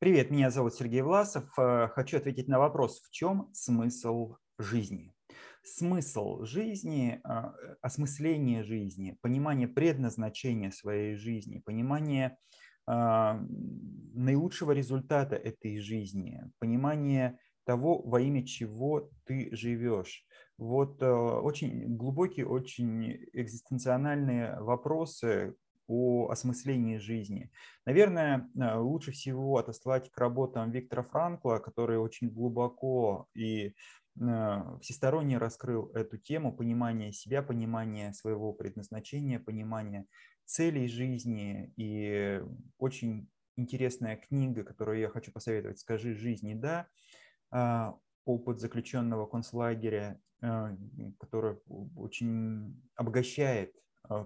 Привет, меня зовут Сергей Власов. Э, хочу ответить на вопрос, в чем смысл жизни? Смысл жизни, э, осмысление жизни, понимание предназначения своей жизни, понимание э, наилучшего результата этой жизни, понимание того, во имя чего ты живешь. Вот очень глубокие, очень экзистенциональные вопросы, о осмыслении жизни. Наверное, э, лучше всего отослать к работам Виктора Франкла, который очень глубоко и э, всесторонне раскрыл эту тему понимания себя, понимания своего предназначения, понимания целей жизни. И очень интересная книга, которую я хочу посоветовать «Скажи жизни да», э, опыт заключенного концлагеря, который очень обогащает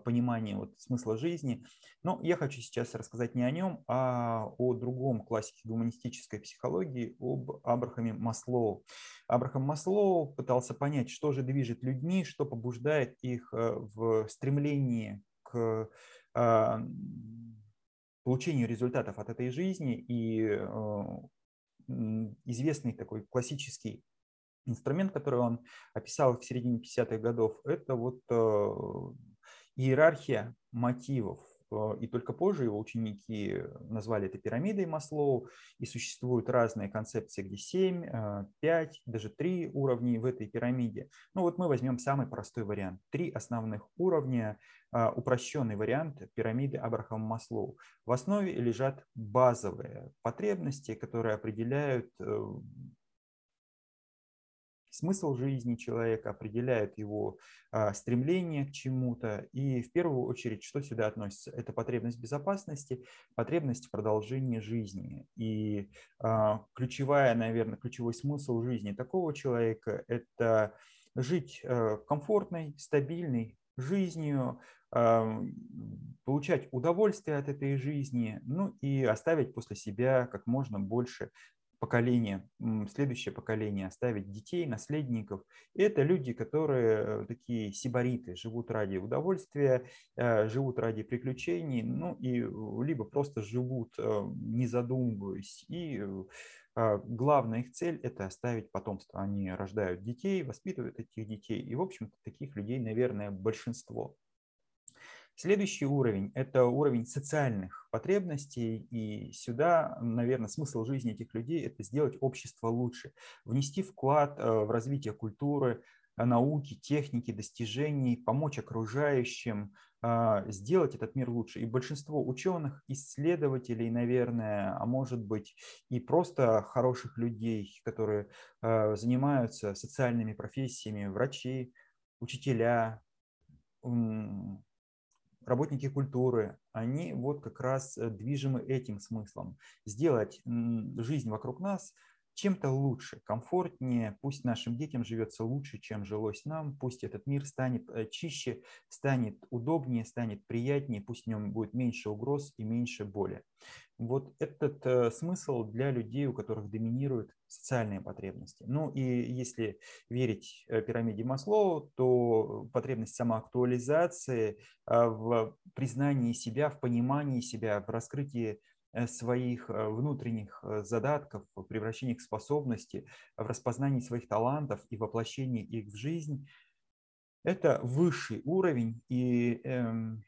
понимание вот смысла жизни. Но я хочу сейчас рассказать не о нем, а о другом классике гуманистической психологии, об Абрахаме Маслоу. Абрахам Маслоу пытался понять, что же движет людьми, что побуждает их э, в стремлении к э, получению результатов от этой жизни. И известный такой классический инструмент, который он описал в середине 50-х годов, это вот иерархия мотивов. Э, и только позже его ученики назвали это пирамидой Маслоу, и существуют разные концепции, где 7, 5, э, даже 3 уровней в этой пирамиде. Ну вот мы возьмем самый простой вариант. Три основных уровня, э, упрощенный вариант пирамиды Абрахама Маслоу. В основе лежат базовые потребности, которые определяют смысл жизни человека, определяет его а, стремление к чему-то. И в первую очередь, что сюда относится? Это потребность безопасности, потребность продолжения жизни. И а, ключевая, наверное, ключевой смысл жизни такого человека – это жить а, комфортной, стабильной жизнью, получать удовольствие от этой жизни, ну и оставить после себя как можно больше поколение, следующее поколение, оставить детей, наследников. Это люди, которые такие сибариты, живут ради удовольствия, э, живут ради приключений, ну и либо просто живут, э, не задумываясь. И э, главная их цель – это оставить потомство. Они рождают детей, воспитывают этих детей. И, в общем-то, таких людей, наверное, большинство. Следующий уровень – это уровень социальных потребностей, и сюда, наверное, смысл жизни этих людей – это сделать общество лучше, внести вклад э, в развитие культуры, э, науки, техники, достижений, помочь окружающим, э, сделать этот мир лучше. И большинство ученых, исследователей, наверное, а может быть и просто хороших людей, которые занимаются социальными профессиями, врачи, учителя, работники культуры, они вот как раз э, движимы этим смыслом. Сделать жизнь вокруг нас чем-то лучше, комфортнее, пусть нашим детям живется лучше, чем жилось нам, пусть этот мир станет э, чище, станет удобнее, станет приятнее, пусть в нем будет меньше угроз и меньше боли. Вот этот э, смысл для людей, у которых доминируют социальные потребности. Ну и если верить э, пирамиде Маслоу, то потребность самоактуализации в признании себя, в понимании себя, в раскрытии Э, своих э, внутренних э, задатков, превращении их в способности, в распознании своих талантов и воплощении их в жизнь, это высший уровень. И эм,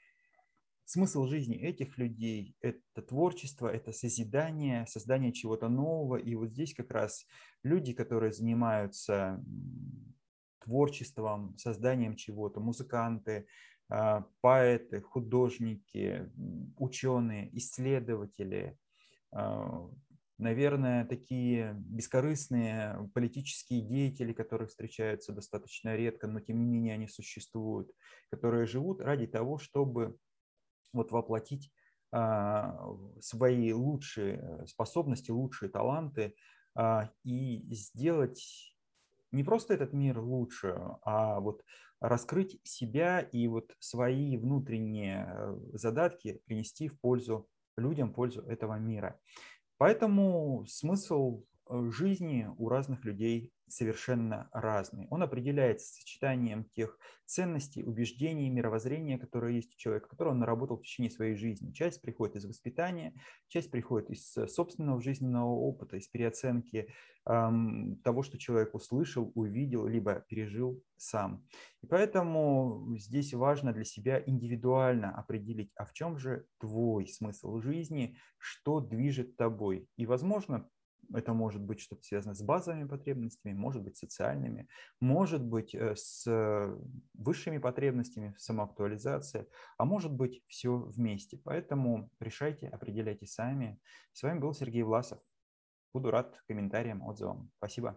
смысл жизни этих людей – это творчество, это созидание, создание чего-то нового. И вот здесь как раз люди, которые занимаются творчеством, созданием чего-то, музыканты, поэты, художники, ученые, исследователи, а, наверное, такие бескорыстные политические деятели, которые встречаются достаточно редко, но тем не менее они существуют, которые живут ради того, чтобы вот воплотить а, свои лучшие способности, лучшие таланты и сделать не просто этот мир лучше, а вот раскрыть себя и вот свои внутренние э, задатки принести в пользу людям, в пользу этого мира. Поэтому смысл э, жизни у разных людей совершенно разный. Он определяется сочетанием тех ценностей, убеждений, мировоззрения, которые есть у человека, которые он наработал в течение своей жизни. Часть приходит из воспитания, часть приходит из э, собственного жизненного опыта, из переоценки эм, того, что человек услышал, увидел, либо пережил сам. И поэтому здесь важно для себя индивидуально определить, а в чем же твой смысл жизни, что движет тобой. И, возможно, это может быть что-то связано с базовыми потребностями, может быть социальными, может быть э, с высшими потребностями, самоактуализация, а может быть все вместе. Поэтому решайте, определяйте сами. С вами был Сергей Власов. Буду рад комментариям, отзывам. Спасибо.